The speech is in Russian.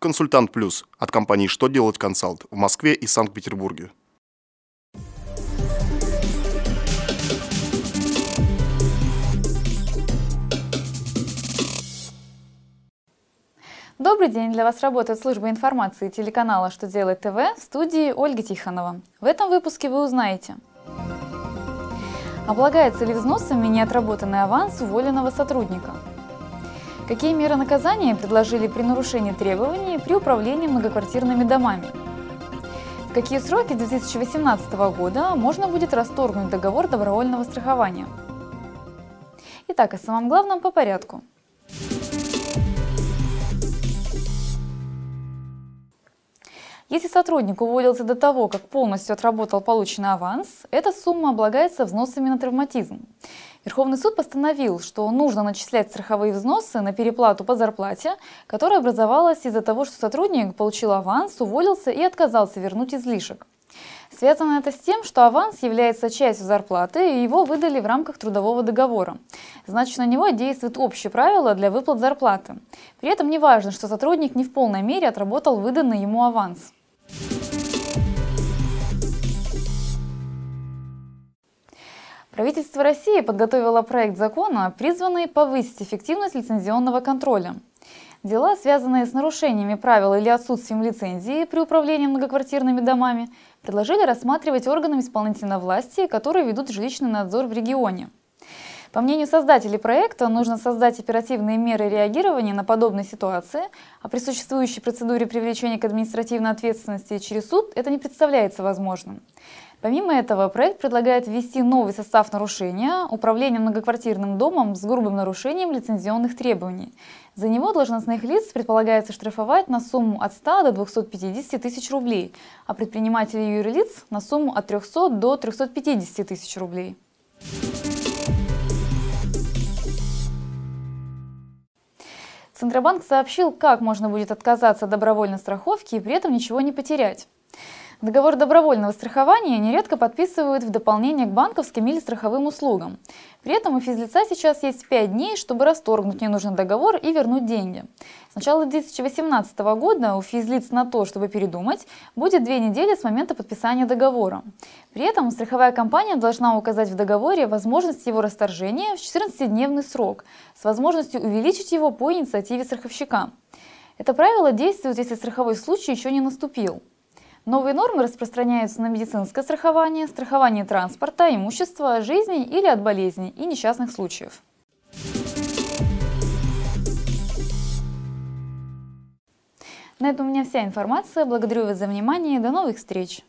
Консультант Плюс от компании «Что делать консалт» в Москве и Санкт-Петербурге. Добрый день! Для вас работает служба информации телеканала «Что делает ТВ» в студии Ольга Тихонова. В этом выпуске вы узнаете Облагается ли взносами неотработанный аванс уволенного сотрудника? Какие меры наказания предложили при нарушении требований при управлении многоквартирными домами? В какие сроки 2018 года можно будет расторгнуть договор добровольного страхования? Итак, о самом главном по порядку. Если сотрудник уволился до того, как полностью отработал полученный аванс, эта сумма облагается взносами на травматизм. Верховный суд постановил, что нужно начислять страховые взносы на переплату по зарплате, которая образовалась из-за того, что сотрудник получил аванс, уволился и отказался вернуть излишек. Связано это с тем, что аванс является частью зарплаты, и его выдали в рамках трудового договора. Значит, на него действует общее правило для выплат зарплаты. При этом не важно, что сотрудник не в полной мере отработал выданный ему аванс. Правительство России подготовило проект закона, призванный повысить эффективность лицензионного контроля. Дела, связанные с нарушениями правил или отсутствием лицензии при управлении многоквартирными домами, предложили рассматривать органам исполнительной власти, которые ведут жилищный надзор в регионе. По мнению создателей проекта, нужно создать оперативные меры реагирования на подобные ситуации, а при существующей процедуре привлечения к административной ответственности через суд это не представляется возможным. Помимо этого, проект предлагает ввести новый состав нарушения – управление многоквартирным домом с грубым нарушением лицензионных требований. За него должностных лиц предполагается штрафовать на сумму от 100 до 250 тысяч рублей, а предпринимателей и юрлиц – на сумму от 300 до 350 тысяч рублей. Центробанк сообщил, как можно будет отказаться от добровольной страховки и при этом ничего не потерять. Договор добровольного страхования нередко подписывают в дополнение к банковским или страховым услугам. При этом у физлица сейчас есть 5 дней, чтобы расторгнуть ненужный договор и вернуть деньги. С начала 2018 года у физлиц на то, чтобы передумать, будет 2 недели с момента подписания договора. При этом страховая компания должна указать в договоре возможность его расторжения в 14-дневный срок с возможностью увеличить его по инициативе страховщика. Это правило действует, если страховой случай еще не наступил. Новые нормы распространяются на медицинское страхование, страхование транспорта, имущества, жизни или от болезней и несчастных случаев. На этом у меня вся информация. Благодарю вас за внимание. До новых встреч!